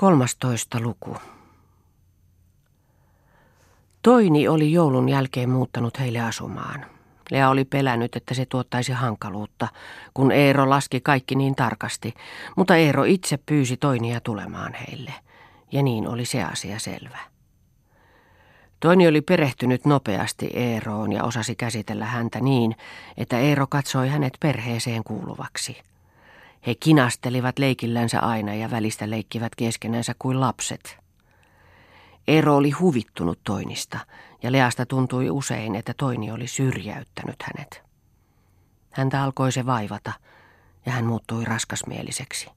Kolmastoista luku. Toini oli joulun jälkeen muuttanut heille asumaan. Lea oli pelännyt, että se tuottaisi hankaluutta, kun Eero laski kaikki niin tarkasti, mutta Eero itse pyysi Toinia tulemaan heille. Ja niin oli se asia selvä. Toini oli perehtynyt nopeasti Eeroon ja osasi käsitellä häntä niin, että Eero katsoi hänet perheeseen kuuluvaksi – he kinastelivat leikillänsä aina ja välistä leikkivät keskenänsä kuin lapset. Eero oli huvittunut Toinista ja Leasta tuntui usein, että Toini oli syrjäyttänyt hänet. Häntä alkoi se vaivata ja hän muuttui raskasmieliseksi.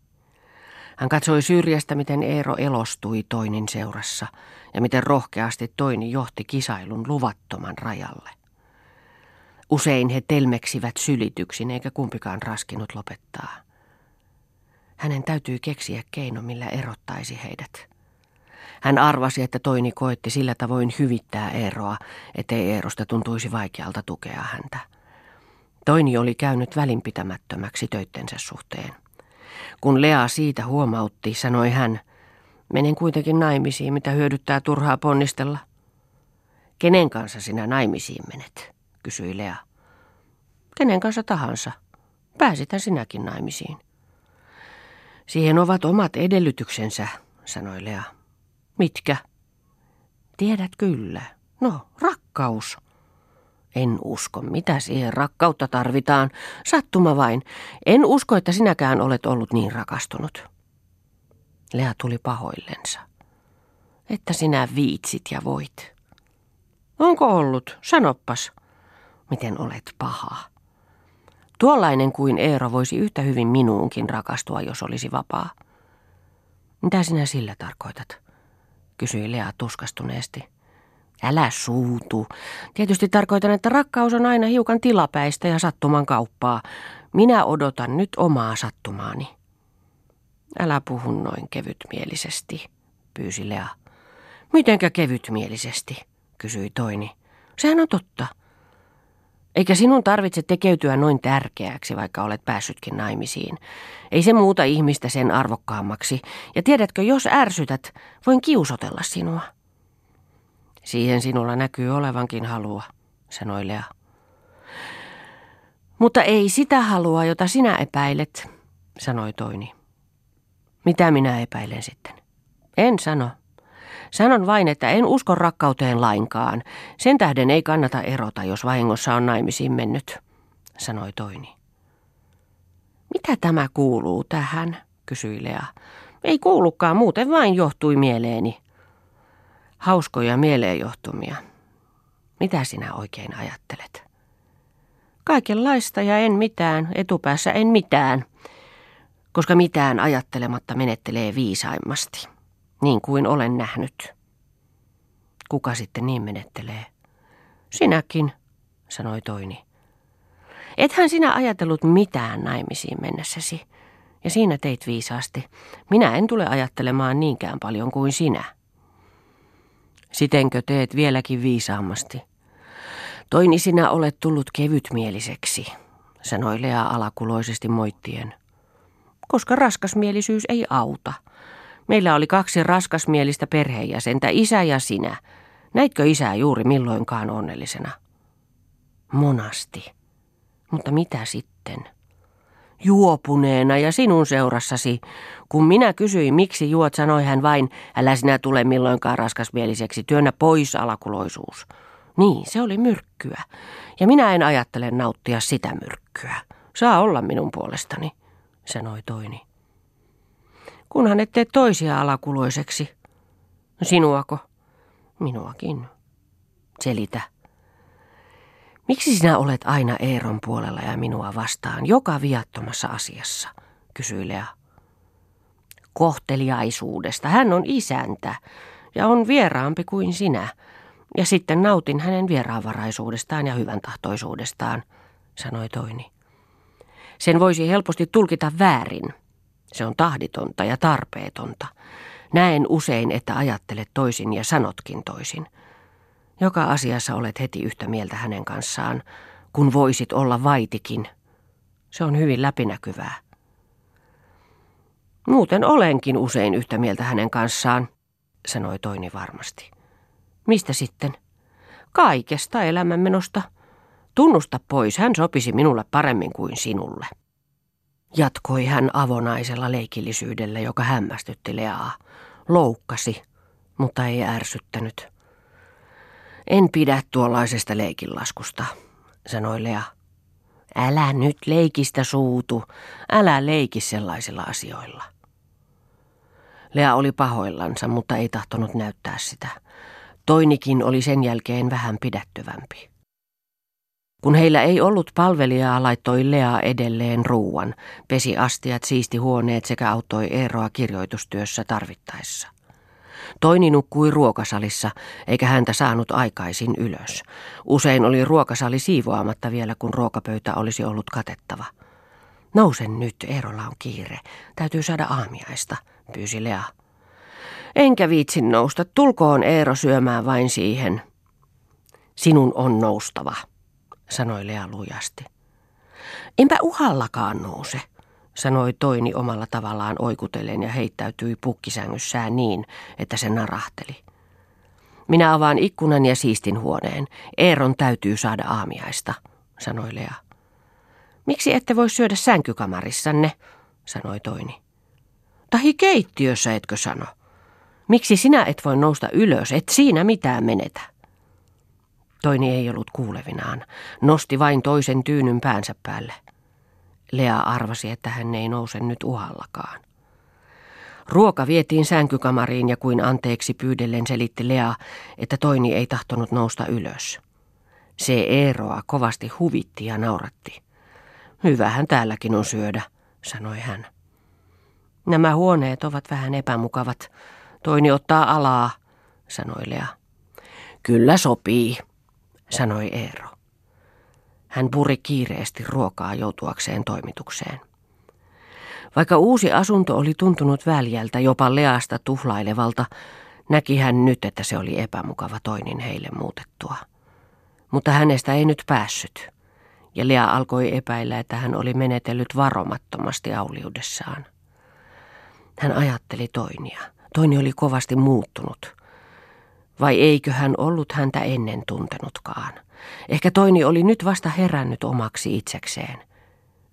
Hän katsoi syrjästä, miten Eero elostui Toinin seurassa ja miten rohkeasti Toini johti kisailun luvattoman rajalle. Usein he telmeksivät sylityksin eikä kumpikaan raskinut lopettaa. Hänen täytyy keksiä keino, millä erottaisi heidät. Hän arvasi, että Toini koetti sillä tavoin hyvittää Eeroa, ettei Eerosta tuntuisi vaikealta tukea häntä. Toini oli käynyt välinpitämättömäksi töittensä suhteen. Kun Lea siitä huomautti, sanoi hän, menen kuitenkin naimisiin, mitä hyödyttää turhaa ponnistella. Kenen kanssa sinä naimisiin menet, kysyi Lea. Kenen kanssa tahansa. Pääsitän sinäkin naimisiin. Siihen ovat omat edellytyksensä, sanoi Lea. Mitkä? Tiedät kyllä. No, rakkaus. En usko, mitä siihen rakkautta tarvitaan. Sattuma vain. En usko, että sinäkään olet ollut niin rakastunut. Lea tuli pahoillensa. Että sinä viitsit ja voit. Onko ollut? Sanoppas. Miten olet paha. Tuollainen kuin Eero voisi yhtä hyvin minuunkin rakastua, jos olisi vapaa. Mitä sinä sillä tarkoitat? kysyi Lea tuskastuneesti. Älä suutu. Tietysti tarkoitan, että rakkaus on aina hiukan tilapäistä ja sattuman kauppaa. Minä odotan nyt omaa sattumaani. Älä puhu noin kevytmielisesti, pyysi Lea. Mitenkä kevytmielisesti, kysyi Toini. Sehän on totta. Eikä sinun tarvitse tekeytyä noin tärkeäksi, vaikka olet päässytkin naimisiin. Ei se muuta ihmistä sen arvokkaammaksi. Ja tiedätkö, jos ärsytät, voin kiusotella sinua. Siihen sinulla näkyy olevankin halua, sanoi Lea. Mutta ei sitä halua, jota sinä epäilet, sanoi Toini. Mitä minä epäilen sitten? En sano. Sanon vain, että en usko rakkauteen lainkaan. Sen tähden ei kannata erota, jos vahingossa on naimisiin mennyt, sanoi Toini. Mitä tämä kuuluu tähän, kysyi Lea. Ei kuulukaan, muuten vain johtui mieleeni. Hauskoja mieleenjohtumia. Mitä sinä oikein ajattelet? Kaikenlaista ja en mitään, etupäässä en mitään, koska mitään ajattelematta menettelee viisaimmasti niin kuin olen nähnyt. Kuka sitten niin menettelee? Sinäkin, sanoi Toini. Ethän sinä ajatellut mitään naimisiin mennessäsi, ja siinä teit viisaasti. Minä en tule ajattelemaan niinkään paljon kuin sinä. Sitenkö teet vieläkin viisaammasti? Toini sinä olet tullut kevytmieliseksi, sanoi Lea alakuloisesti moittien. Koska raskasmielisyys ei auta – Meillä oli kaksi raskasmielistä perheenjäsentä, isä ja sinä. Näitkö isää juuri milloinkaan onnellisena? Monasti. Mutta mitä sitten? Juopuneena ja sinun seurassasi. Kun minä kysyin, miksi juot, sanoi hän vain, älä sinä tule milloinkaan raskasmieliseksi, työnnä pois alakuloisuus. Niin, se oli myrkkyä. Ja minä en ajattele nauttia sitä myrkkyä. Saa olla minun puolestani, sanoi toini kunhan et tee toisia alakuloiseksi. Sinuako? Minuakin. Selitä. Miksi sinä olet aina Eeron puolella ja minua vastaan joka viattomassa asiassa, kysyi Lea. Kohteliaisuudesta. Hän on isäntä ja on vieraampi kuin sinä. Ja sitten nautin hänen vieraanvaraisuudestaan ja hyvän tahtoisuudestaan, sanoi Toini. Sen voisi helposti tulkita väärin. Se on tahditonta ja tarpeetonta. Näen usein, että ajattelet toisin ja sanotkin toisin. Joka asiassa olet heti yhtä mieltä hänen kanssaan, kun voisit olla vaitikin. Se on hyvin läpinäkyvää. Muuten olenkin usein yhtä mieltä hänen kanssaan, sanoi Toini varmasti. Mistä sitten? Kaikesta elämänmenosta. Tunnusta pois, hän sopisi minulle paremmin kuin sinulle. Jatkoi hän avonaisella leikillisyydellä, joka hämmästytti Leaa. Loukkasi, mutta ei ärsyttänyt. En pidä tuollaisesta leikinlaskusta, sanoi Lea. Älä nyt leikistä suutu, älä leiki sellaisilla asioilla. Lea oli pahoillansa, mutta ei tahtonut näyttää sitä. Toinikin oli sen jälkeen vähän pidättyvämpi. Kun heillä ei ollut palvelijaa, laittoi Lea edelleen ruuan, pesi astiat, siisti huoneet sekä auttoi Eeroa kirjoitustyössä tarvittaessa. Toini nukkui ruokasalissa, eikä häntä saanut aikaisin ylös. Usein oli ruokasali siivoamatta vielä, kun ruokapöytä olisi ollut katettava. Nousen nyt, Eerolla on kiire. Täytyy saada aamiaista, pyysi Lea. Enkä viitsin nousta, tulkoon Eero syömään vain siihen. Sinun on noustava, sanoi Lea lujasti. Enpä uhallakaan nouse, sanoi Toini omalla tavallaan oikutellen ja heittäytyi pukkisängyssään niin, että se narahteli. Minä avaan ikkunan ja siistin huoneen. Eeron täytyy saada aamiaista, sanoi Lea. Miksi ette voi syödä sänkykamarissanne, sanoi Toini. Tahi keittiössä, etkö sano? Miksi sinä et voi nousta ylös, et siinä mitään menetä? Toini ei ollut kuulevinaan, nosti vain toisen tyynyn päänsä päälle. Lea arvasi, että hän ei nouse nyt uhallakaan. Ruoka vietiin sänkykamariin ja kuin anteeksi pyydellen selitti Lea, että Toini ei tahtonut nousta ylös. Se Eeroa kovasti huvitti ja nauratti. Hyvähän täälläkin on syödä, sanoi hän. Nämä huoneet ovat vähän epämukavat. Toini ottaa alaa, sanoi Lea. Kyllä sopii, sanoi Eero. Hän puri kiireesti ruokaa joutuakseen toimitukseen. Vaikka uusi asunto oli tuntunut väljältä, jopa leasta tuhlailevalta, näki hän nyt, että se oli epämukava toinin heille muutettua. Mutta hänestä ei nyt päässyt, ja Lea alkoi epäillä, että hän oli menetellyt varomattomasti auliudessaan. Hän ajatteli Toinia. Toini oli kovasti muuttunut. Vai eikö hän ollut häntä ennen tuntenutkaan? Ehkä Toini oli nyt vasta herännyt omaksi itsekseen.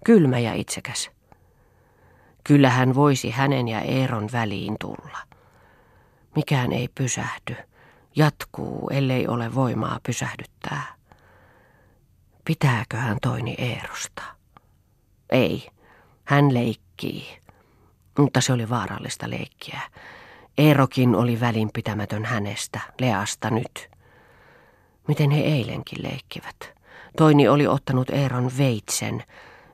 Kylmä ja itsekäs. Kyllä hän voisi hänen ja Eeron väliin tulla. Mikään ei pysähdy. Jatkuu, ellei ole voimaa pysähdyttää. Pitääkö hän Toini Eerosta? Ei, hän leikkii. Mutta se oli vaarallista leikkiä. Eerokin oli välinpitämätön hänestä, Leasta nyt. Miten he eilenkin leikkivät? Toini oli ottanut Eeron veitsen.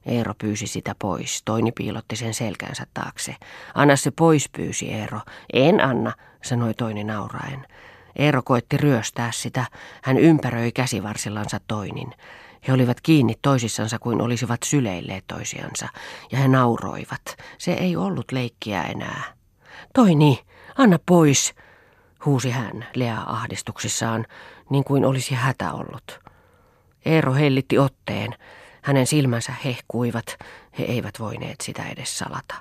Eero pyysi sitä pois. Toini piilotti sen selkänsä taakse. Anna se pois, pyysi Eero. En anna, sanoi Toini nauraen. Eero koetti ryöstää sitä. Hän ympäröi käsivarsillansa Toinin. He olivat kiinni toisissansa kuin olisivat syleilleet toisiansa, ja he nauroivat. Se ei ollut leikkiä enää. Toini, anna pois, huusi hän Lea ahdistuksissaan, niin kuin olisi hätä ollut. Eero hellitti otteen. Hänen silmänsä hehkuivat. He eivät voineet sitä edes salata.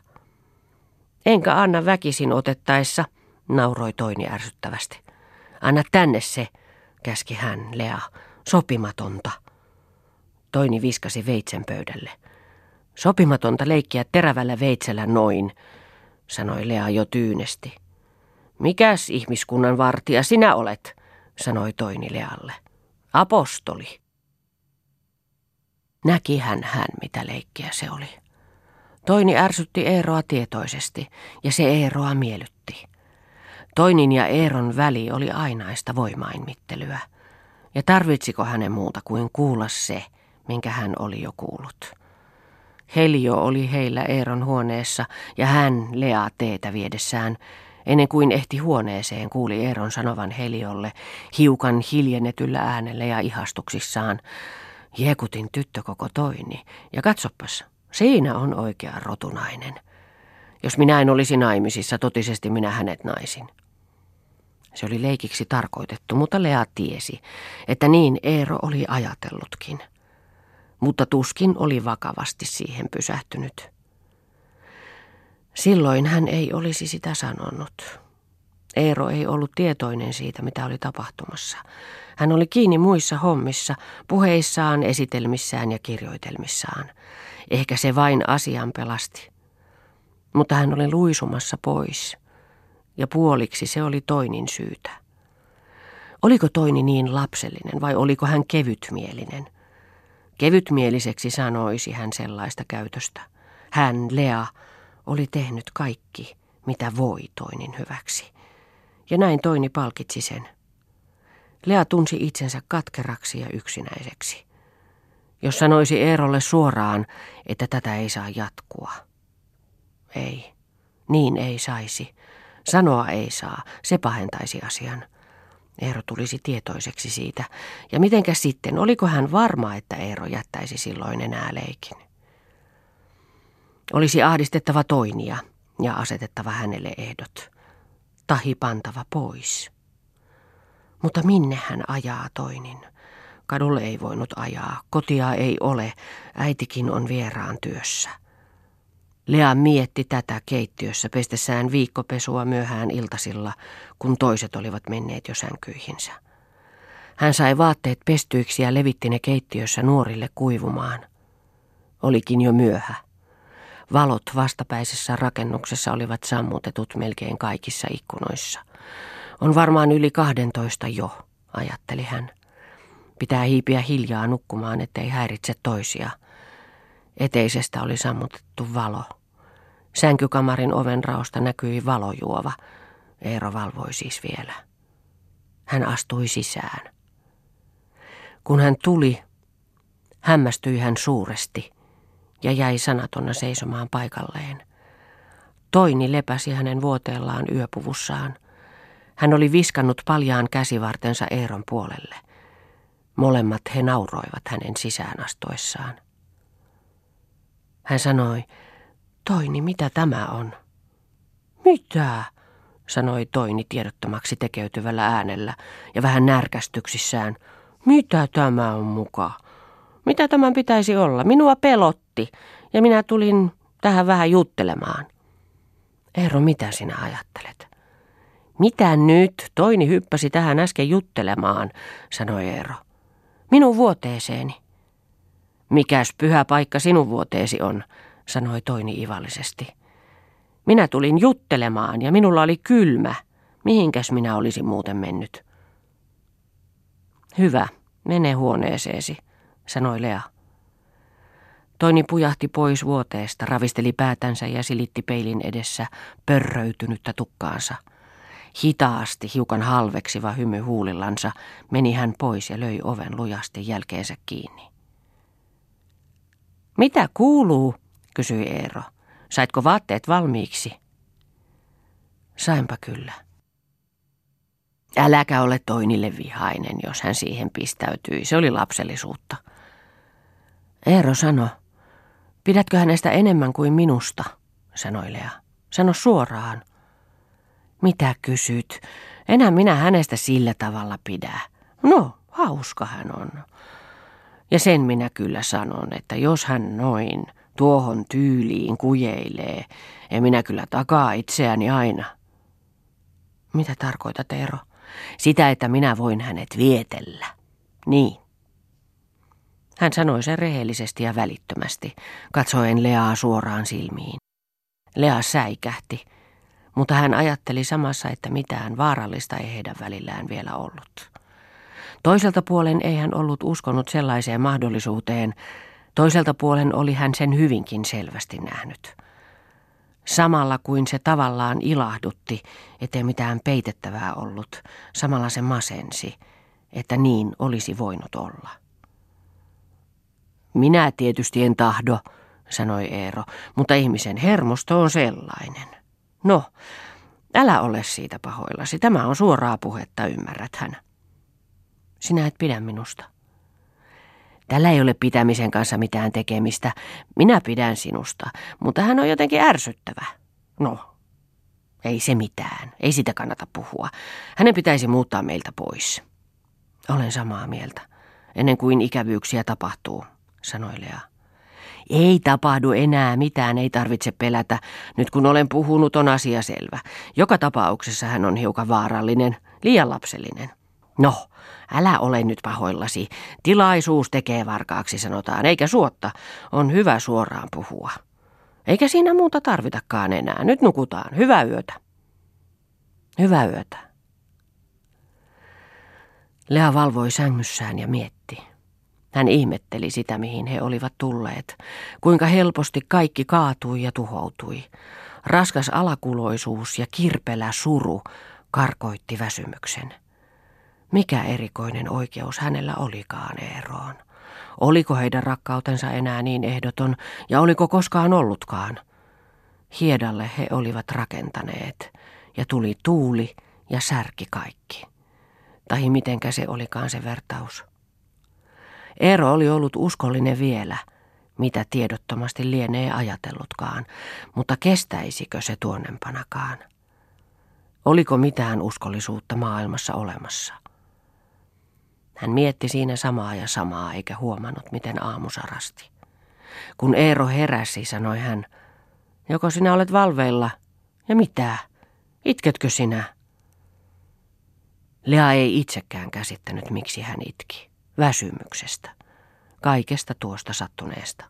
Enkä anna väkisin otettaessa, nauroi Toini ärsyttävästi. Anna tänne se, käski hän Lea, sopimatonta. Toini viskasi veitsen pöydälle. Sopimatonta leikkiä terävällä veitsellä noin, sanoi Lea jo tyynesti. Mikäs ihmiskunnan vartija sinä olet, sanoi Toini Lealle. Apostoli. Näki hän hän, mitä leikkiä se oli. Toini ärsytti Eeroa tietoisesti, ja se Eeroa miellytti. Toinin ja Eeron väli oli ainaista voimainmittelyä. Ja tarvitsiko hänen muuta kuin kuulla se, minkä hän oli jo kuullut. Helio oli heillä Eeron huoneessa ja hän Lea teetä viedessään. Ennen kuin ehti huoneeseen, kuuli Eeron sanovan Heliolle hiukan hiljennetyllä äänellä ja ihastuksissaan. Jekutin tyttö koko toini, ja katsopas, siinä on oikea rotunainen. Jos minä en olisi naimisissa, totisesti minä hänet naisin. Se oli leikiksi tarkoitettu, mutta Lea tiesi, että niin Eero oli ajatellutkin – mutta tuskin oli vakavasti siihen pysähtynyt. Silloin hän ei olisi sitä sanonut. Eero ei ollut tietoinen siitä, mitä oli tapahtumassa. Hän oli kiinni muissa hommissa, puheissaan, esitelmissään ja kirjoitelmissaan. Ehkä se vain asian pelasti. Mutta hän oli luisumassa pois. Ja puoliksi se oli toinin syytä. Oliko toini niin lapsellinen vai oliko hän kevytmielinen? Kevytmieliseksi sanoisi hän sellaista käytöstä. Hän, Lea, oli tehnyt kaikki, mitä voi toinin hyväksi. Ja näin toini palkitsi sen. Lea tunsi itsensä katkeraksi ja yksinäiseksi. Jos sanoisi Eerolle suoraan, että tätä ei saa jatkua. Ei, niin ei saisi. Sanoa ei saa, se pahentaisi asian. Eero tulisi tietoiseksi siitä. Ja mitenkä sitten, oliko hän varma, että Eero jättäisi silloin enää leikin? Olisi ahdistettava toinia ja asetettava hänelle ehdot. Tahi pantava pois. Mutta minne hän ajaa toinin? Kadulle ei voinut ajaa, kotia ei ole, äitikin on vieraan työssä. Lea mietti tätä keittiössä pestessään viikkopesua myöhään iltasilla, kun toiset olivat menneet jo sänkyihinsä. Hän sai vaatteet pestyiksi ja levitti ne keittiössä nuorille kuivumaan. Olikin jo myöhä. Valot vastapäisessä rakennuksessa olivat sammutetut melkein kaikissa ikkunoissa. On varmaan yli kahdentoista jo, ajatteli hän. Pitää hiipiä hiljaa nukkumaan, ettei häiritse toisia. Eteisestä oli sammutettu valo. Sänkykamarin oven raosta näkyi valojuova. Eero valvoi siis vielä. Hän astui sisään. Kun hän tuli, hämmästyi hän suuresti ja jäi sanatonna seisomaan paikalleen. Toini lepäsi hänen vuoteellaan yöpuvussaan. Hän oli viskannut paljaan käsivartensa Eeron puolelle. Molemmat he nauroivat hänen sisään astuessaan. Hän sanoi, Toini, mitä tämä on? Mitä? sanoi Toini tiedottomaksi tekeytyvällä äänellä ja vähän närkästyksissään. Mitä tämä on muka? Mitä tämän pitäisi olla? Minua pelotti ja minä tulin tähän vähän juttelemaan. Eero, mitä sinä ajattelet? Mitä nyt? Toini hyppäsi tähän äsken juttelemaan, sanoi Eero. Minun vuoteeseeni. Mikäs pyhä paikka sinun vuoteesi on, sanoi Toini ivallisesti. Minä tulin juttelemaan ja minulla oli kylmä. Mihinkäs minä olisin muuten mennyt? Hyvä, mene huoneeseesi, sanoi Lea. Toini pujahti pois vuoteesta, ravisteli päätänsä ja silitti peilin edessä pörröitynyttä tukkaansa. Hitaasti, hiukan halveksiva hymy huulillansa, meni hän pois ja löi oven lujasti jälkeensä kiinni. Mitä kuuluu? kysyi Eero. Saitko vaatteet valmiiksi? Sainpa kyllä. Äläkä ole Toinille vihainen, jos hän siihen pistäytyi. Se oli lapsellisuutta. Eero sano, pidätkö hänestä enemmän kuin minusta, sanoi Lea. Sano suoraan. Mitä kysyt? Enää minä hänestä sillä tavalla pidä. No, hauska hän on. Ja sen minä kyllä sanon, että jos hän noin tuohon tyyliin kujeilee, en minä kyllä takaa itseäni aina. Mitä tarkoitat, Eero? Sitä, että minä voin hänet vietellä. Niin. Hän sanoi sen rehellisesti ja välittömästi, katsoen Leaa suoraan silmiin. Lea säikähti, mutta hän ajatteli samassa, että mitään vaarallista ei heidän välillään vielä ollut. Toiselta puolen ei hän ollut uskonut sellaiseen mahdollisuuteen, toiselta puolen oli hän sen hyvinkin selvästi nähnyt. Samalla kuin se tavallaan ilahdutti, ettei mitään peitettävää ollut, samalla se masensi, että niin olisi voinut olla. Minä tietysti en tahdo, sanoi Eero, mutta ihmisen hermosto on sellainen. No, älä ole siitä pahoillasi, tämä on suoraa puhetta, ymmärrät hän. Sinä et pidä minusta. Tällä ei ole pitämisen kanssa mitään tekemistä. Minä pidän sinusta, mutta hän on jotenkin ärsyttävä. No, ei se mitään. Ei sitä kannata puhua. Hänen pitäisi muuttaa meiltä pois. Olen samaa mieltä. Ennen kuin ikävyyksiä tapahtuu, sanoi Lea. Ei tapahdu enää mitään, ei tarvitse pelätä. Nyt kun olen puhunut, on asia selvä. Joka tapauksessa hän on hiukan vaarallinen, liian lapsellinen. No, älä ole nyt pahoillasi. Tilaisuus tekee varkaaksi, sanotaan, eikä suotta. On hyvä suoraan puhua. Eikä siinä muuta tarvitakaan enää. Nyt nukutaan. Hyvää yötä. Hyvää yötä. Lea valvoi sängyssään ja mietti. Hän ihmetteli sitä, mihin he olivat tulleet, kuinka helposti kaikki kaatui ja tuhoutui. Raskas alakuloisuus ja kirpelä suru karkoitti väsymyksen. Mikä erikoinen oikeus hänellä olikaan Eeroon? Oliko heidän rakkautensa enää niin ehdoton ja oliko koskaan ollutkaan? Hiedalle he olivat rakentaneet ja tuli tuuli ja särki kaikki. Tai mitenkä se olikaan se vertaus. Eero oli ollut uskollinen vielä, mitä tiedottomasti lienee ajatellutkaan, mutta kestäisikö se tuonnempanakaan? Oliko mitään uskollisuutta maailmassa olemassa? Hän mietti siinä samaa ja samaa, eikä huomannut, miten aamu sarasti. Kun Eero heräsi, sanoi hän, joko sinä olet valveilla? Ja mitä? Itketkö sinä? Lea ei itsekään käsittänyt, miksi hän itki. Väsymyksestä. Kaikesta tuosta sattuneesta.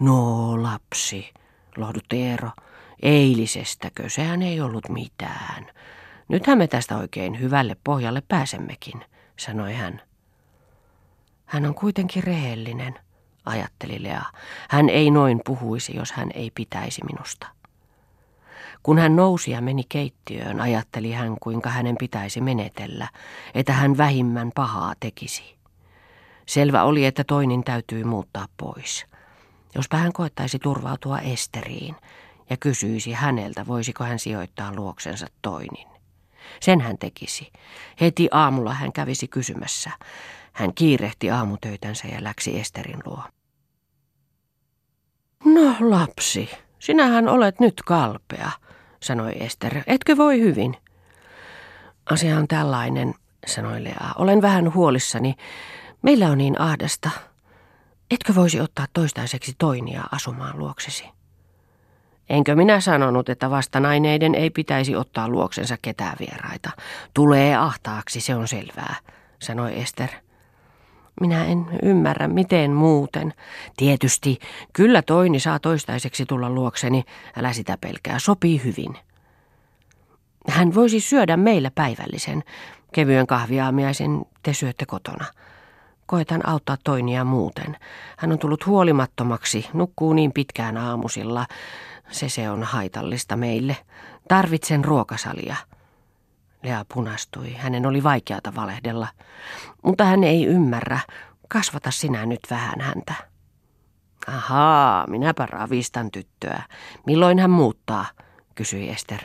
No lapsi, lohdutti Eero. Eilisestäkö, sehän ei ollut mitään. Nythän me tästä oikein hyvälle pohjalle pääsemmekin, sanoi hän. Hän on kuitenkin rehellinen, ajatteli Lea. Hän ei noin puhuisi, jos hän ei pitäisi minusta. Kun hän nousi ja meni keittiöön, ajatteli hän, kuinka hänen pitäisi menetellä, että hän vähimmän pahaa tekisi. Selvä oli, että toinen täytyy muuttaa pois. Jospa hän koettaisi turvautua Esteriin ja kysyisi häneltä, voisiko hän sijoittaa luoksensa toinin. Sen hän tekisi. Heti aamulla hän kävisi kysymässä. Hän kiirehti aamutöitänsä ja läksi Esterin luo. No lapsi, sinähän olet nyt kalpea, sanoi Ester. Etkö voi hyvin? Asia on tällainen, sanoi Lea. Olen vähän huolissani. Meillä on niin ahdasta. Etkö voisi ottaa toistaiseksi toinia asumaan luoksesi? Enkö minä sanonut, että vastanaineiden ei pitäisi ottaa luoksensa ketään vieraita? Tulee ahtaaksi, se on selvää, sanoi Ester. Minä en ymmärrä, miten muuten. Tietysti, kyllä toini saa toistaiseksi tulla luokseni, älä sitä pelkää, sopii hyvin. Hän voisi syödä meillä päivällisen, kevyen kahviaamiaisen te syötte kotona. Koetan auttaa toinia muuten. Hän on tullut huolimattomaksi, nukkuu niin pitkään aamusilla. Se se on haitallista meille. Tarvitsen ruokasalia. Lea punastui. Hänen oli vaikeata valehdella. Mutta hän ei ymmärrä. Kasvata sinä nyt vähän häntä. Ahaa, minäpä ravistan tyttöä. Milloin hän muuttaa, kysyi Ester.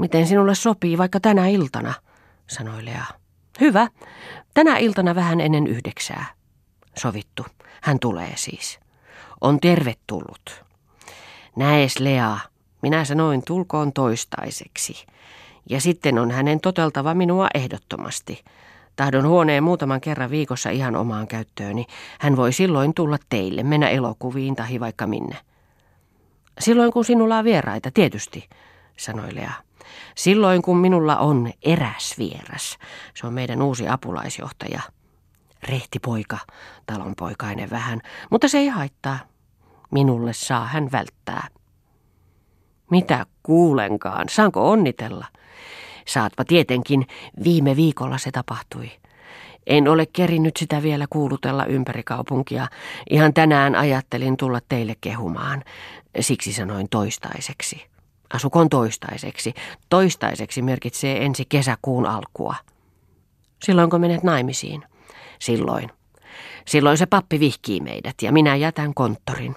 Miten sinulle sopii vaikka tänä iltana, sanoi Lea. Hyvä. Tänä iltana vähän ennen yhdeksää. Sovittu. Hän tulee siis. On tervetullut. Näes Lea, minä sanoin tulkoon toistaiseksi. Ja sitten on hänen toteltava minua ehdottomasti. Tahdon huoneen muutaman kerran viikossa ihan omaan käyttööni. Hän voi silloin tulla teille, mennä elokuviin tai vaikka minne. Silloin kun sinulla on vieraita, tietysti, sanoi Lea. Silloin kun minulla on eräs vieras, se on meidän uusi apulaisjohtaja. Rehti poika, talonpoikainen vähän, mutta se ei haittaa. Minulle saa hän välttää. Mitä kuulenkaan, saanko onnitella? Saatpa tietenkin, viime viikolla se tapahtui. En ole kerinyt sitä vielä kuulutella ympäri kaupunkia. Ihan tänään ajattelin tulla teille kehumaan. Siksi sanoin toistaiseksi. Asukon toistaiseksi. Toistaiseksi merkitsee ensi kesäkuun alkua. Silloin kun menet naimisiin? Silloin. Silloin se pappi vihkii meidät ja minä jätän konttorin.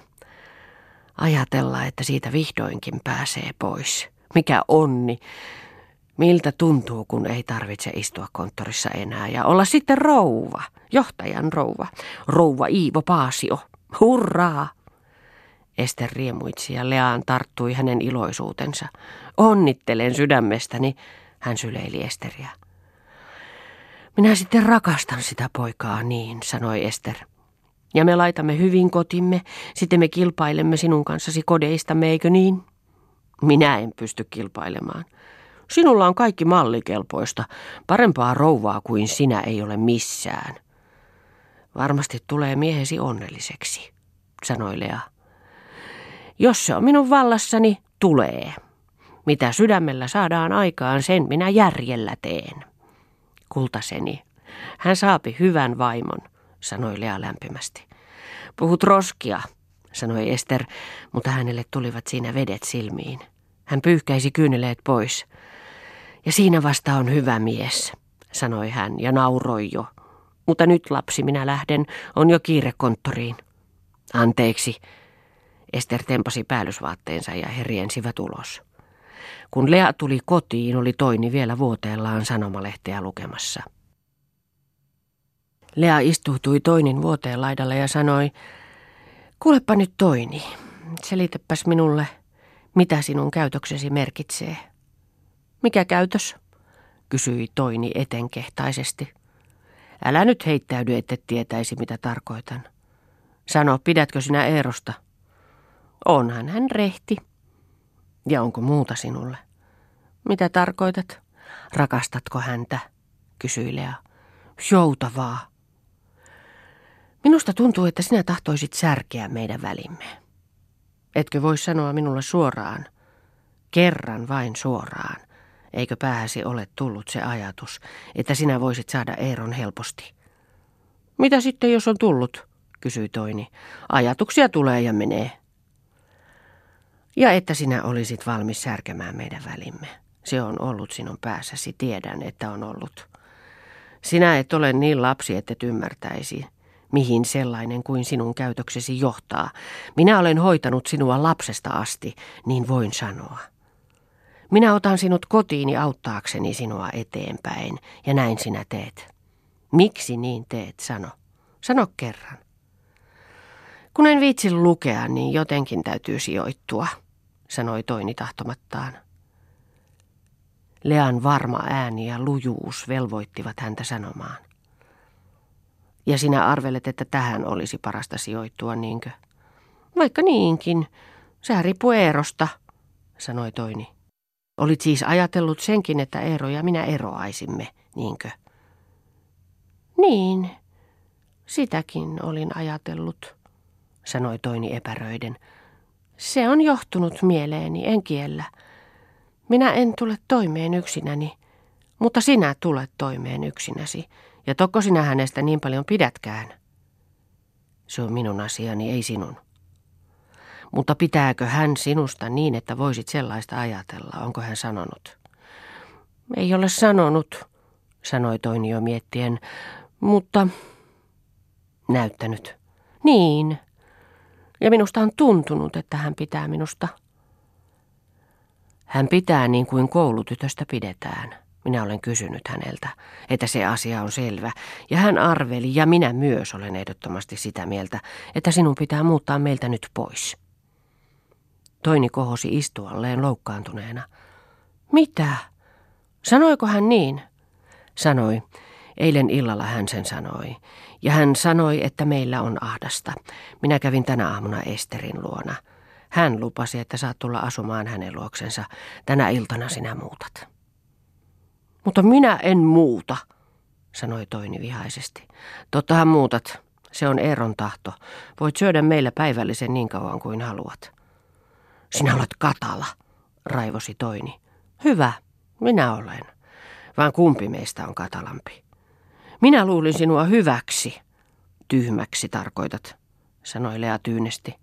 Ajatella, että siitä vihdoinkin pääsee pois. Mikä onni. Miltä tuntuu, kun ei tarvitse istua konttorissa enää ja olla sitten rouva, johtajan rouva, rouva Iivo Paasio. Hurraa! Ester riemuitsi ja Leaan tarttui hänen iloisuutensa. Onnittelen sydämestäni, hän syleili Esteriä. Minä sitten rakastan sitä poikaa niin, sanoi Ester. Ja me laitamme hyvin kotimme, sitten me kilpailemme sinun kanssasi kodeistamme, eikö niin? Minä en pysty kilpailemaan. Sinulla on kaikki mallikelpoista. Parempaa rouvaa kuin sinä ei ole missään. Varmasti tulee miehesi onnelliseksi, sanoi Lea. Jos se on minun vallassani, tulee. Mitä sydämellä saadaan aikaan, sen minä järjellä teen. Kultaseni, hän saapi hyvän vaimon, sanoi Lea lämpimästi. Puhut roskia, sanoi Ester, mutta hänelle tulivat siinä vedet silmiin. Hän pyyhkäisi kyyneleet pois. Ja siinä vasta on hyvä mies, sanoi hän ja nauroi jo. Mutta nyt lapsi minä lähden, on jo kiire konttoriin. Anteeksi. Ester tempasi päällysvaatteensa ja he riensivät ulos. Kun Lea tuli kotiin, oli Toini vielä vuoteellaan sanomalehteä lukemassa. Lea istuutui Toinin vuoteen laidalle ja sanoi, kuulepa nyt Toini, selitäpäs minulle, mitä sinun käytöksesi merkitsee. Mikä käytös? kysyi Toini etenkehtaisesti. Älä nyt heittäydy, ette tietäisi, mitä tarkoitan. Sano, pidätkö sinä Eerosta? Onhan hän rehti. Ja onko muuta sinulle? Mitä tarkoitat? Rakastatko häntä? kysyi Lea. Joutavaa. Minusta tuntuu, että sinä tahtoisit särkeä meidän välimme. Etkö voi sanoa minulle suoraan, kerran vain suoraan, eikö päähäsi ole tullut se ajatus, että sinä voisit saada Eeron helposti? Mitä sitten, jos on tullut, kysyi Toini. Ajatuksia tulee ja menee. Ja että sinä olisit valmis särkemään meidän välimme. Se on ollut sinun päässäsi, tiedän, että on ollut. Sinä et ole niin lapsi, että ymmärtäisi, mihin sellainen kuin sinun käytöksesi johtaa. Minä olen hoitanut sinua lapsesta asti, niin voin sanoa. Minä otan sinut kotiini auttaakseni sinua eteenpäin, ja näin sinä teet. Miksi niin teet, sano. Sano kerran. Kun en viitsi lukea, niin jotenkin täytyy sijoittua, sanoi Toini tahtomattaan. Lean varma ääni ja lujuus velvoittivat häntä sanomaan. Ja sinä arvelet, että tähän olisi parasta sijoittua, niinkö? Vaikka niinkin. Sehän riippuu Eerosta, sanoi Toini. Olit siis ajatellut senkin, että Eero ja minä eroaisimme, niinkö? Niin, sitäkin olin ajatellut, sanoi Toini epäröiden. Se on johtunut mieleeni, en kiellä. Minä en tule toimeen yksinäni, mutta sinä tulet toimeen yksinäsi, ja tokko sinä hänestä niin paljon pidätkään. Se on minun asiani, ei sinun. Mutta pitääkö hän sinusta niin, että voisit sellaista ajatella, onko hän sanonut? Ei ole sanonut, sanoi Toini jo miettien, mutta näyttänyt. Niin. Ja minusta on tuntunut, että hän pitää minusta. Hän pitää niin kuin koulutytöstä pidetään. Minä olen kysynyt häneltä, että se asia on selvä, ja hän arveli, ja minä myös olen ehdottomasti sitä mieltä, että sinun pitää muuttaa meiltä nyt pois. Toini kohosi istualleen loukkaantuneena. Mitä? Sanoiko hän niin? Sanoi. Eilen illalla hän sen sanoi. Ja hän sanoi, että meillä on ahdasta. Minä kävin tänä aamuna Esterin luona. Hän lupasi, että saat tulla asumaan hänen luoksensa. Tänä iltana sinä muutat. Mutta minä en muuta, sanoi Toini vihaisesti. Tottahan muutat. Se on Eeron tahto. Voit syödä meillä päivällisen niin kauan kuin haluat. Sinä olet katala, raivosi Toini. Hyvä, minä olen. Vaan kumpi meistä on katalampi? Minä luulin sinua hyväksi. Tyhmäksi tarkoitat, sanoi Lea tyynesti.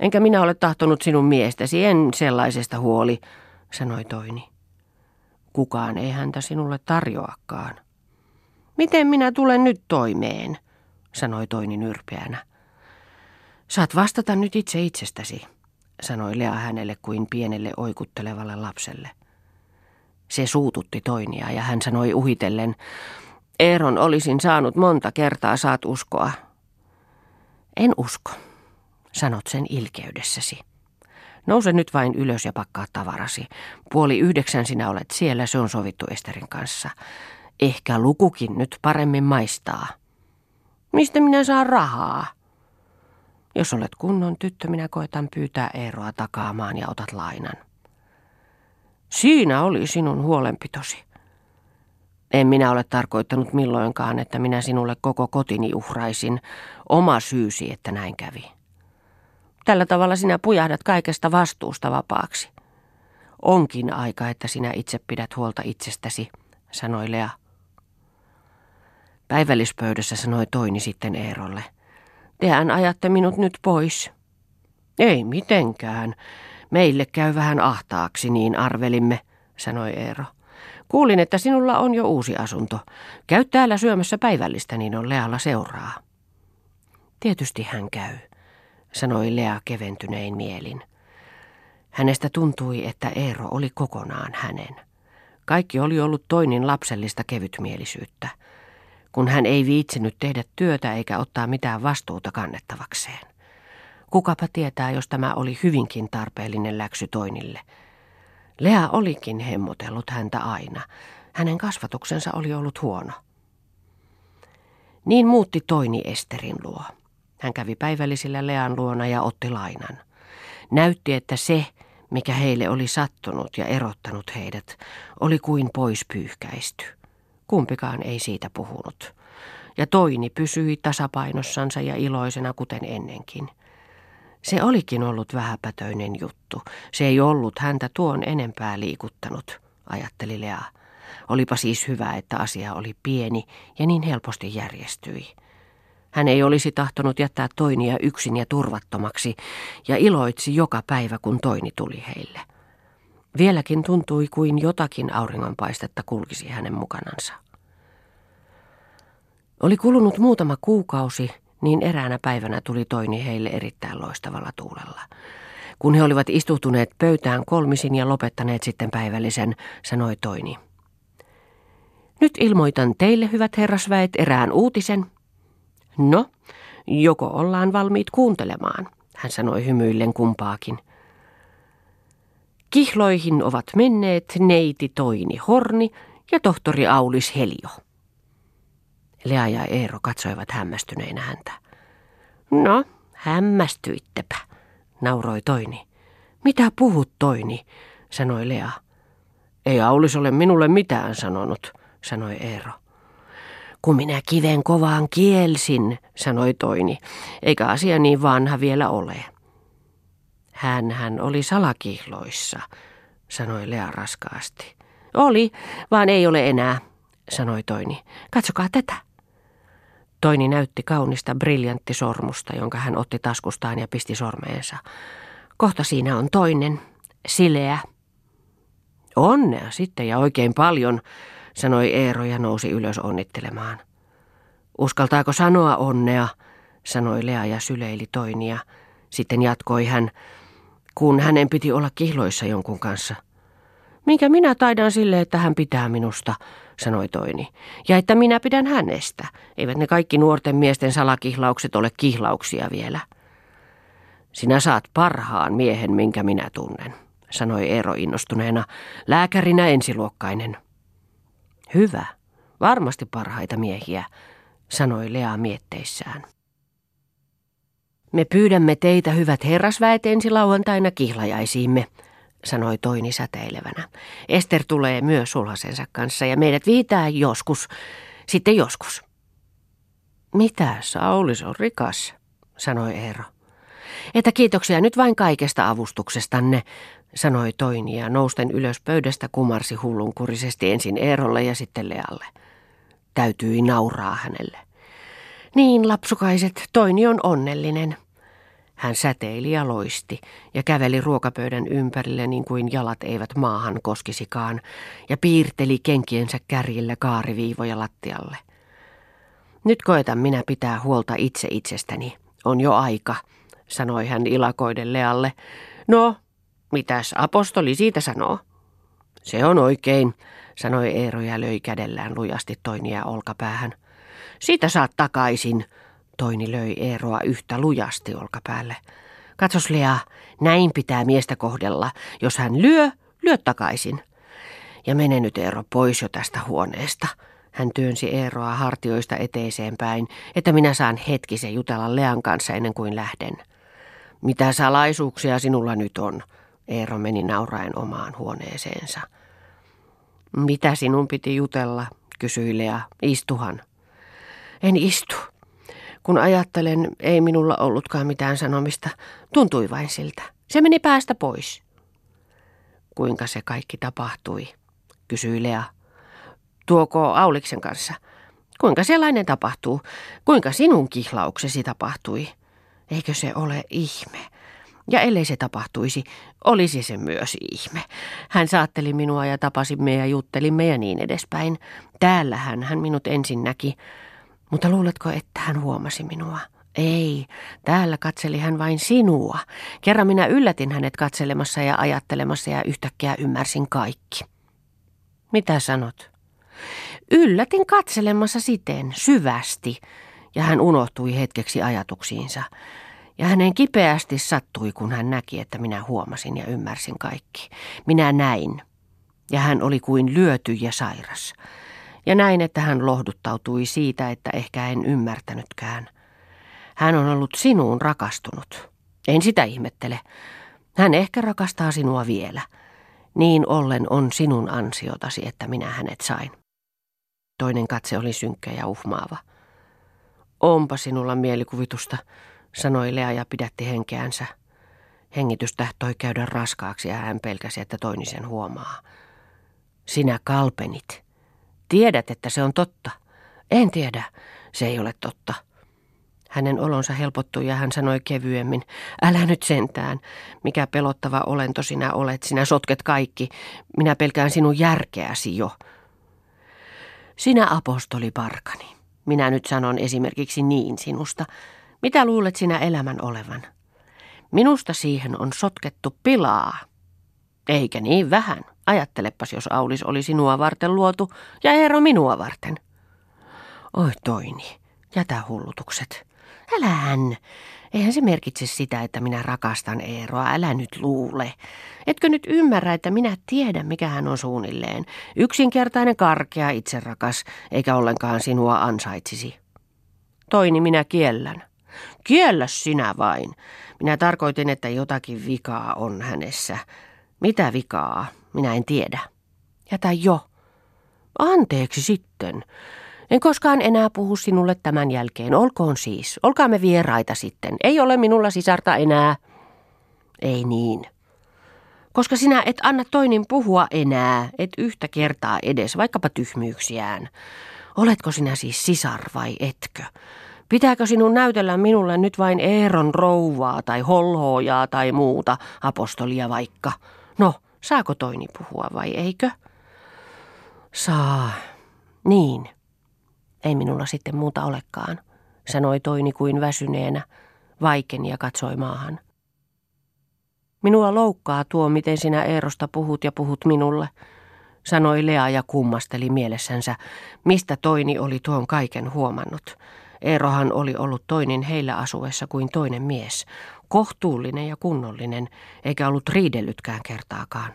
Enkä minä ole tahtonut sinun miestäsi, en sellaisesta huoli, sanoi Toini. Kukaan ei häntä sinulle tarjoakaan. Miten minä tulen nyt toimeen, sanoi Toini nyrpeänä. Saat vastata nyt itse itsestäsi, sanoi Lea hänelle kuin pienelle oikuttelevalle lapselle. Se suututti Toinia ja hän sanoi uhitellen, Eeron olisin saanut monta kertaa, saat uskoa. En usko, sanot sen ilkeydessäsi. Nouse nyt vain ylös ja pakkaa tavarasi. Puoli yhdeksän sinä olet siellä, se on sovittu Esterin kanssa. Ehkä lukukin nyt paremmin maistaa. Mistä minä saan rahaa? Jos olet kunnon tyttö, minä koetan pyytää Eeroa takaamaan ja otat lainan. Siinä oli sinun huolenpitosi. En minä ole tarkoittanut milloinkaan, että minä sinulle koko kotini uhraisin. Oma syysi, että näin kävi. Tällä tavalla sinä pujahdat kaikesta vastuusta vapaaksi. Onkin aika, että sinä itse pidät huolta itsestäsi, sanoi Lea. Päivällispöydässä sanoi Toini sitten Eerolle. Tehän ajatte minut nyt pois. Ei mitenkään. Meille käy vähän ahtaaksi, niin arvelimme, sanoi Eero. Kuulin, että sinulla on jo uusi asunto. Käy täällä syömässä päivällistä, niin on Lealla seuraa. Tietysti hän käy, sanoi Lea keventynein mielin. Hänestä tuntui, että Eero oli kokonaan hänen. Kaikki oli ollut toinen lapsellista kevytmielisyyttä, kun hän ei viitsinyt tehdä työtä eikä ottaa mitään vastuuta kannettavakseen. Kukapa tietää, jos tämä oli hyvinkin tarpeellinen läksy Toinille. Lea olikin hemmotellut häntä aina. Hänen kasvatuksensa oli ollut huono. Niin muutti Toini Esterin luo. Hän kävi päivällisillä Lean luona ja otti lainan. Näytti, että se, mikä heille oli sattunut ja erottanut heidät, oli kuin pois pyyhkäisty. Kumpikaan ei siitä puhunut. Ja Toini pysyi tasapainossansa ja iloisena kuten ennenkin. Se olikin ollut vähäpätöinen juttu. Se ei ollut häntä tuon enempää liikuttanut, ajatteli Lea. Olipa siis hyvä, että asia oli pieni ja niin helposti järjestyi. Hän ei olisi tahtonut jättää Toinia yksin ja turvattomaksi ja iloitsi joka päivä, kun Toini tuli heille. Vieläkin tuntui kuin jotakin auringonpaistetta kulkisi hänen mukanansa. Oli kulunut muutama kuukausi, niin eräänä päivänä tuli Toini heille erittäin loistavalla tuulella. Kun he olivat istutuneet pöytään kolmisin ja lopettaneet sitten päivällisen, sanoi Toini. Nyt ilmoitan teille, hyvät herrasväet, erään uutisen – No, joko ollaan valmiit kuuntelemaan, hän sanoi hymyillen kumpaakin. Kihloihin ovat menneet neiti Toini Horni ja tohtori Aulis Helio. Lea ja Eero katsoivat hämmästyneinä häntä. No, hämmästyittepä, nauroi Toini. Mitä puhut, Toini, sanoi Lea. Ei Aulis ole minulle mitään sanonut, sanoi Eero. Kun minä kiven kovaan kielsin, sanoi Toini, eikä asia niin vanha vielä ole. Hän hän oli salakihloissa, sanoi Lea raskaasti. Oli, vaan ei ole enää, sanoi Toini. Katsokaa tätä. Toini näytti kaunista briljanttisormusta, jonka hän otti taskustaan ja pisti sormeensa. Kohta siinä on toinen, sileä. Onnea sitten ja oikein paljon, sanoi Eero ja nousi ylös onnittelemaan. Uskaltaako sanoa onnea, sanoi Lea ja syleili toinia. Sitten jatkoi hän, kun hänen piti olla kihloissa jonkun kanssa. Minkä minä taidan sille, että hän pitää minusta, sanoi toini. Ja että minä pidän hänestä. Eivät ne kaikki nuorten miesten salakihlaukset ole kihlauksia vielä. Sinä saat parhaan miehen, minkä minä tunnen, sanoi Eero innostuneena, lääkärinä ensiluokkainen. Hyvä, varmasti parhaita miehiä, sanoi Lea mietteissään. Me pyydämme teitä, hyvät herrasväet, ensi lauantaina kihlajaisiimme, sanoi Toini säteilevänä. Ester tulee myös sulhasensa kanssa ja meidät viitää joskus, sitten joskus. Mitä, Saulis on rikas, sanoi Eero. Että kiitoksia nyt vain kaikesta avustuksestanne, sanoi Toini ja nousten ylös pöydästä kumarsi hullunkurisesti ensin Eerolle ja sitten Lealle. Täytyi nauraa hänelle. Niin, lapsukaiset, Toini on onnellinen. Hän säteili ja loisti ja käveli ruokapöydän ympärille niin kuin jalat eivät maahan koskisikaan ja piirteli kenkiensä kärjillä kaariviivoja lattialle. Nyt koetan minä pitää huolta itse itsestäni. On jo aika, sanoi hän ilakoiden Lealle. No, Mitäs apostoli siitä sanoo? Se on oikein, sanoi Eero ja löi kädellään lujasti Toinia olkapäähän. Siitä saat takaisin, Toini löi Eeroa yhtä lujasti olkapäälle. Katsos Lea, näin pitää miestä kohdella. Jos hän lyö, lyö takaisin. Ja mene nyt Eero pois jo tästä huoneesta, Hän työnsi Eeroa hartioista eteiseen päin, että minä saan hetkisen jutella Lean kanssa ennen kuin lähden. Mitä salaisuuksia sinulla nyt on? Eero meni nauraen omaan huoneeseensa. Mitä sinun piti jutella, kysyi Lea. Istuhan. En istu. Kun ajattelen, ei minulla ollutkaan mitään sanomista. Tuntui vain siltä. Se meni päästä pois. Kuinka se kaikki tapahtui, kysyi Lea. Tuoko Auliksen kanssa? Kuinka sellainen tapahtuu? Kuinka sinun kihlauksesi tapahtui? Eikö se ole ihme? Ja ellei se tapahtuisi, olisi se myös ihme. Hän saatteli minua ja tapasimme ja juttelimme ja niin edespäin. Täällähän hän minut ensin näki. Mutta luuletko, että hän huomasi minua? Ei, täällä katseli hän vain sinua. Kerran minä yllätin hänet katselemassa ja ajattelemassa ja yhtäkkiä ymmärsin kaikki. Mitä sanot? Yllätin katselemassa siten, syvästi, ja hän unohtui hetkeksi ajatuksiinsa. Ja hänen kipeästi sattui, kun hän näki, että minä huomasin ja ymmärsin kaikki. Minä näin. Ja hän oli kuin lyöty ja sairas. Ja näin, että hän lohduttautui siitä, että ehkä en ymmärtänytkään. Hän on ollut sinuun rakastunut. En sitä ihmettele. Hän ehkä rakastaa sinua vielä. Niin ollen on sinun ansiotasi, että minä hänet sain. Toinen katse oli synkkä ja uhmaava. Onpa sinulla mielikuvitusta, sanoi Lea ja pidätti henkeänsä. Hengitys tahtoi käydä raskaaksi ja hän pelkäsi, että toini sen huomaa. Sinä kalpenit. Tiedät, että se on totta. En tiedä, se ei ole totta. Hänen olonsa helpottui ja hän sanoi kevyemmin, älä nyt sentään, mikä pelottava olento sinä olet, sinä sotket kaikki, minä pelkään sinun järkeäsi jo. Sinä apostoli Parkani, minä nyt sanon esimerkiksi niin sinusta, mitä luulet sinä elämän olevan? Minusta siihen on sotkettu pilaa. Eikä niin vähän. Ajattelepas, jos Aulis oli sinua varten luotu ja Eero minua varten. Oi toini, jätä hullutukset. Älähän. Eihän se merkitse sitä, että minä rakastan Eeroa. Älä nyt luule. Etkö nyt ymmärrä, että minä tiedän, mikä hän on suunnilleen. Yksinkertainen, karkea, itserakas, eikä ollenkaan sinua ansaitsisi. Toini minä kiellän. Kiellä sinä vain. Minä tarkoitin, että jotakin vikaa on hänessä. Mitä vikaa? Minä en tiedä. Jätä jo. Anteeksi sitten. En koskaan enää puhu sinulle tämän jälkeen. Olkoon siis. Olkaamme vieraita sitten. Ei ole minulla sisarta enää. Ei niin. Koska sinä et anna toinen puhua enää, et yhtä kertaa edes, vaikkapa tyhmyyksiään. Oletko sinä siis sisar vai etkö? Pitääkö sinun näytellä minulle nyt vain Eeron rouvaa tai holhoojaa tai muuta, apostolia vaikka? No, saako toini puhua vai eikö? Saa. Niin. Ei minulla sitten muuta olekaan, sanoi toini kuin väsyneenä, vaikeni ja katsoi maahan. Minua loukkaa tuo, miten sinä Eerosta puhut ja puhut minulle, sanoi Lea ja kummasteli mielessänsä, mistä toini oli tuon kaiken huomannut. Eerohan oli ollut toinen heillä asuessa kuin toinen mies, kohtuullinen ja kunnollinen, eikä ollut riidellytkään kertaakaan.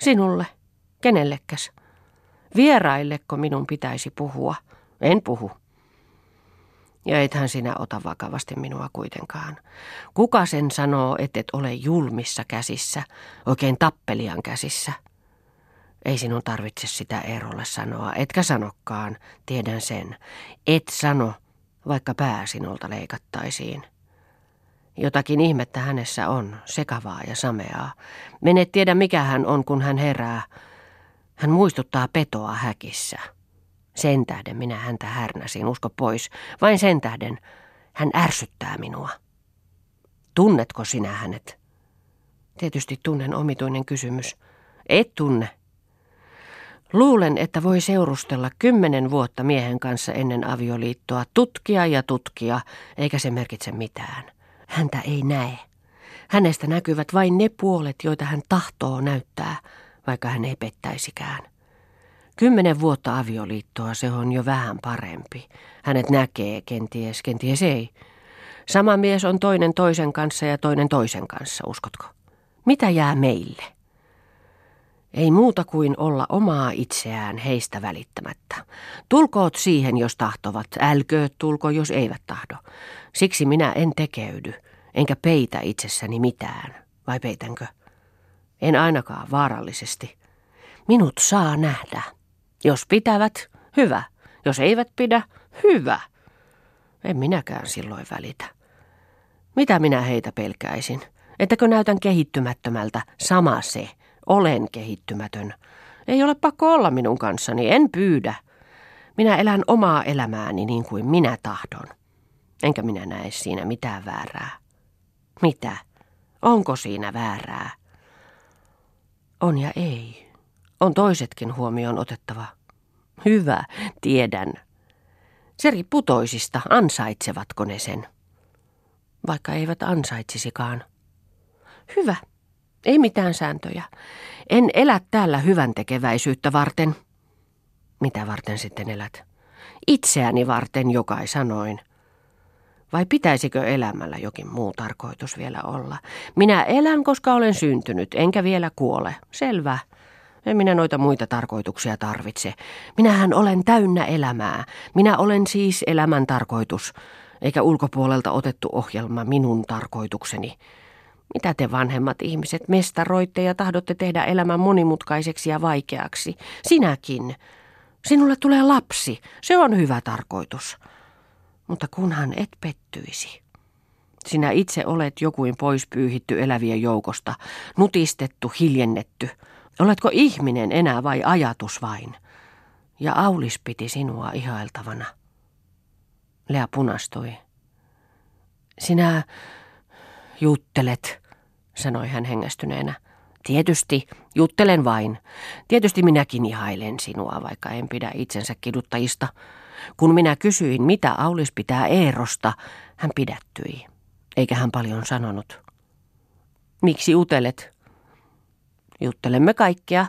Sinulle, kenellekäs? Vierailleko minun pitäisi puhua? En puhu. Ja ethän sinä ota vakavasti minua kuitenkaan. Kuka sen sanoo, et et ole julmissa käsissä, oikein tappelijan käsissä? Ei sinun tarvitse sitä Eerolle sanoa, etkä sanokkaan, tiedän sen. Et sano, vaikka pää sinulta leikattaisiin. Jotakin ihmettä hänessä on, sekavaa ja sameaa. Menet tiedä mikä hän on, kun hän herää. Hän muistuttaa petoa häkissä. Sen tähden minä häntä härnäsin, usko pois. Vain sen tähden hän ärsyttää minua. Tunnetko sinä hänet? Tietysti tunnen omituinen kysymys. Et tunne. Luulen, että voi seurustella kymmenen vuotta miehen kanssa ennen avioliittoa, tutkia ja tutkia, eikä se merkitse mitään. Häntä ei näe. Hänestä näkyvät vain ne puolet, joita hän tahtoo näyttää, vaikka hän ei pettäisikään. Kymmenen vuotta avioliittoa se on jo vähän parempi. Hänet näkee, kenties, kenties ei. Sama mies on toinen toisen kanssa ja toinen toisen kanssa, uskotko? Mitä jää meille? Ei muuta kuin olla omaa itseään heistä välittämättä. Tulkoot siihen, jos tahtovat, älkööt tulko, jos eivät tahdo. Siksi minä en tekeydy, enkä peitä itsessäni mitään. Vai peitänkö? En ainakaan vaarallisesti. Minut saa nähdä. Jos pitävät, hyvä. Jos eivät pidä, hyvä. En minäkään silloin välitä. Mitä minä heitä pelkäisin? Ettäkö näytän kehittymättömältä? Sama se. Olen kehittymätön. Ei ole pakko olla minun kanssani, en pyydä. Minä elän omaa elämääni niin kuin minä tahdon. Enkä minä näe siinä mitään väärää. Mitä? Onko siinä väärää? On ja ei. On toisetkin huomioon otettava. Hyvä, tiedän. Se riippuu toisista, ansaitsevatko ne sen. Vaikka eivät ansaitsisikaan. Hyvä, ei mitään sääntöjä. En elä täällä hyvän tekeväisyyttä varten. Mitä varten sitten elät? Itseäni varten jokai sanoin. Vai pitäisikö elämällä jokin muu tarkoitus vielä olla? Minä elän, koska olen syntynyt, enkä vielä kuole. Selvä. En minä noita muita tarkoituksia tarvitse. Minähän olen täynnä elämää. Minä olen siis elämän tarkoitus, eikä ulkopuolelta otettu ohjelma minun tarkoitukseni. Mitä te vanhemmat ihmiset mestaroitte ja tahdotte tehdä elämän monimutkaiseksi ja vaikeaksi? Sinäkin. Sinulle tulee lapsi. Se on hyvä tarkoitus. Mutta kunhan et pettyisi. Sinä itse olet jokuin pois pyyhitty elävien joukosta, nutistettu, hiljennetty. Oletko ihminen enää vai ajatus vain? Ja Aulis piti sinua ihailtavana. Lea punastui. Sinä juttelet, sanoi hän hengästyneenä. Tietysti, juttelen vain. Tietysti minäkin ihailen sinua, vaikka en pidä itsensä kiduttajista. Kun minä kysyin, mitä Aulis pitää Eerosta, hän pidättyi. Eikä hän paljon sanonut. Miksi utelet? Juttelemme kaikkea.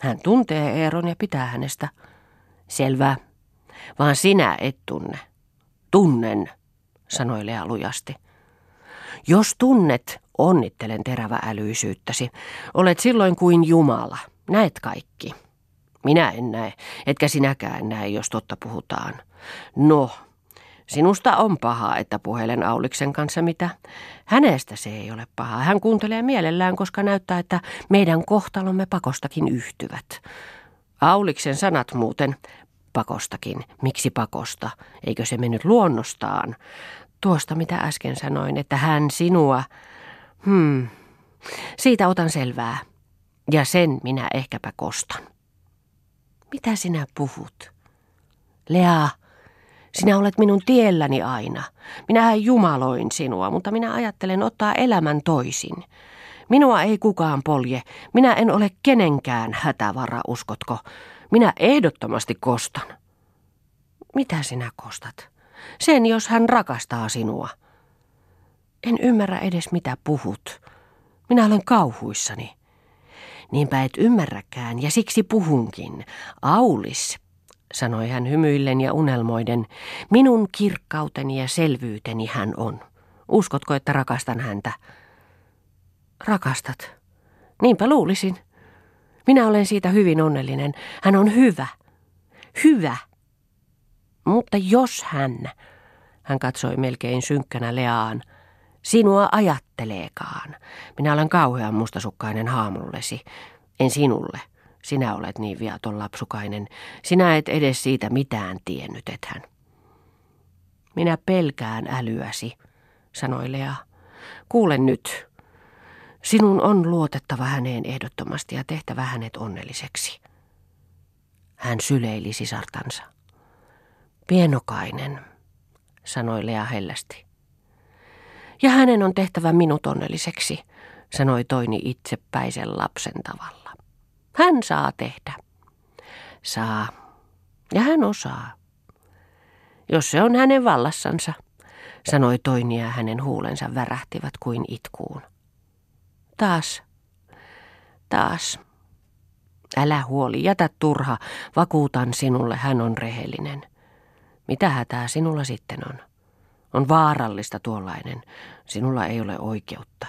Hän tuntee Eeron ja pitää hänestä. Selvä. Vaan sinä et tunne. Tunnen, sanoi Lea lujasti. Jos tunnet, onnittelen terävä älyisyyttäsi. Olet silloin kuin Jumala. Näet kaikki. Minä en näe, etkä sinäkään näe, jos totta puhutaan. No, sinusta on paha, että puhelen Auliksen kanssa mitä. Hänestä se ei ole paha. Hän kuuntelee mielellään, koska näyttää, että meidän kohtalomme pakostakin yhtyvät. Auliksen sanat muuten, pakostakin. Miksi pakosta? Eikö se mennyt luonnostaan? Tuosta mitä äsken sanoin, että hän sinua... Hmm, siitä otan selvää. Ja sen minä ehkäpä kostan. Mitä sinä puhut? Lea, sinä olet minun tielläni aina. Minähän jumaloin sinua, mutta minä ajattelen ottaa elämän toisin. Minua ei kukaan polje. Minä en ole kenenkään hätävara, uskotko? Minä ehdottomasti kostan. Mitä sinä kostat? Sen, jos hän rakastaa sinua. En ymmärrä edes mitä puhut. Minä olen kauhuissani. Niinpä et ymmärräkään, ja siksi puhunkin. Aulis, sanoi hän hymyillen ja unelmoiden, minun kirkkauteni ja selvyyteni hän on. Uskotko, että rakastan häntä? Rakastat. Niinpä luulisin. Minä olen siitä hyvin onnellinen. Hän on hyvä. Hyvä. Mutta jos hän, hän katsoi melkein synkkänä Leaan, sinua ajatteleekaan. Minä olen kauhean mustasukkainen haamullesi. En sinulle. Sinä olet niin viaton lapsukainen. Sinä et edes siitä mitään tiennyt, et hän. Minä pelkään älyäsi, sanoi Lea. Kuule nyt. Sinun on luotettava häneen ehdottomasti ja tehtävä hänet onnelliseksi. Hän syleili sisartansa. Pienokainen, sanoi Lea hellästi. Ja hänen on tehtävä minut onnelliseksi, sanoi Toini itsepäisen lapsen tavalla. Hän saa tehdä. Saa. Ja hän osaa. Jos se on hänen vallassansa, sanoi Toini ja hänen huulensa värähtivät kuin itkuun. Taas. Taas. Älä huoli, jätä turha, vakuutan sinulle, hän on rehellinen. Mitä hätää sinulla sitten on? On vaarallista tuollainen. Sinulla ei ole oikeutta.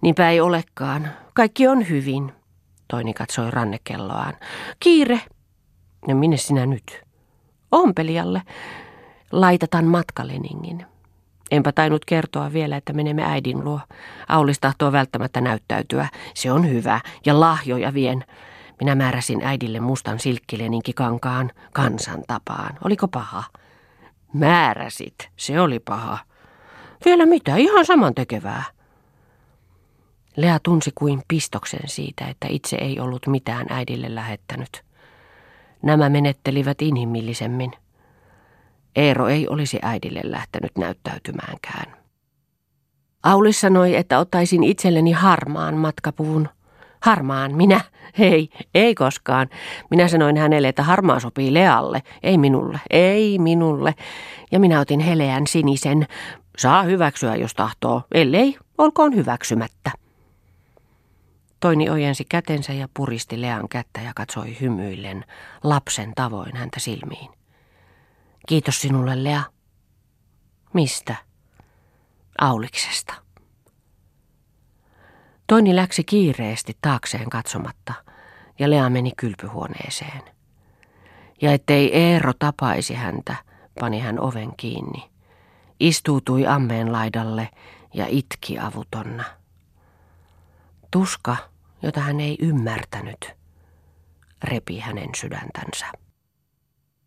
Niinpä ei olekaan. Kaikki on hyvin. Toini katsoi rannekelloaan. Kiire! Ja minne sinä nyt? Ompelijalle. Laitetaan matkaleningin. Enpä tainnut kertoa vielä, että menemme äidin luo. Aulis tahtoo välttämättä näyttäytyä. Se on hyvä. Ja lahjoja vien. Minä määräsin äidille mustan silkkileninkkikankaan kansan tapaan. Oliko paha? Määräsit. Se oli paha. Vielä mitä? Ihan saman tekevää. Lea tunsi kuin pistoksen siitä, että itse ei ollut mitään äidille lähettänyt. Nämä menettelivät inhimillisemmin. Eero ei olisi äidille lähtenyt näyttäytymäänkään. Auli sanoi, että ottaisin itselleni harmaan matkapuvun. Harmaan, minä? Hei, ei koskaan. Minä sanoin hänelle, että harmaa sopii Lealle, ei minulle, ei minulle. Ja minä otin heleän sinisen. Saa hyväksyä, jos tahtoo, ellei, olkoon hyväksymättä. Toini ojensi kätensä ja puristi Lean kättä ja katsoi hymyillen lapsen tavoin häntä silmiin. Kiitos sinulle, Lea. Mistä? Auliksesta. Toini läksi kiireesti taakseen katsomatta, ja Lea meni kylpyhuoneeseen. Ja ettei Eero tapaisi häntä, pani hän oven kiinni. Istuutui ammeen laidalle ja itki avutonna. Tuska, jota hän ei ymmärtänyt, repi hänen sydäntänsä.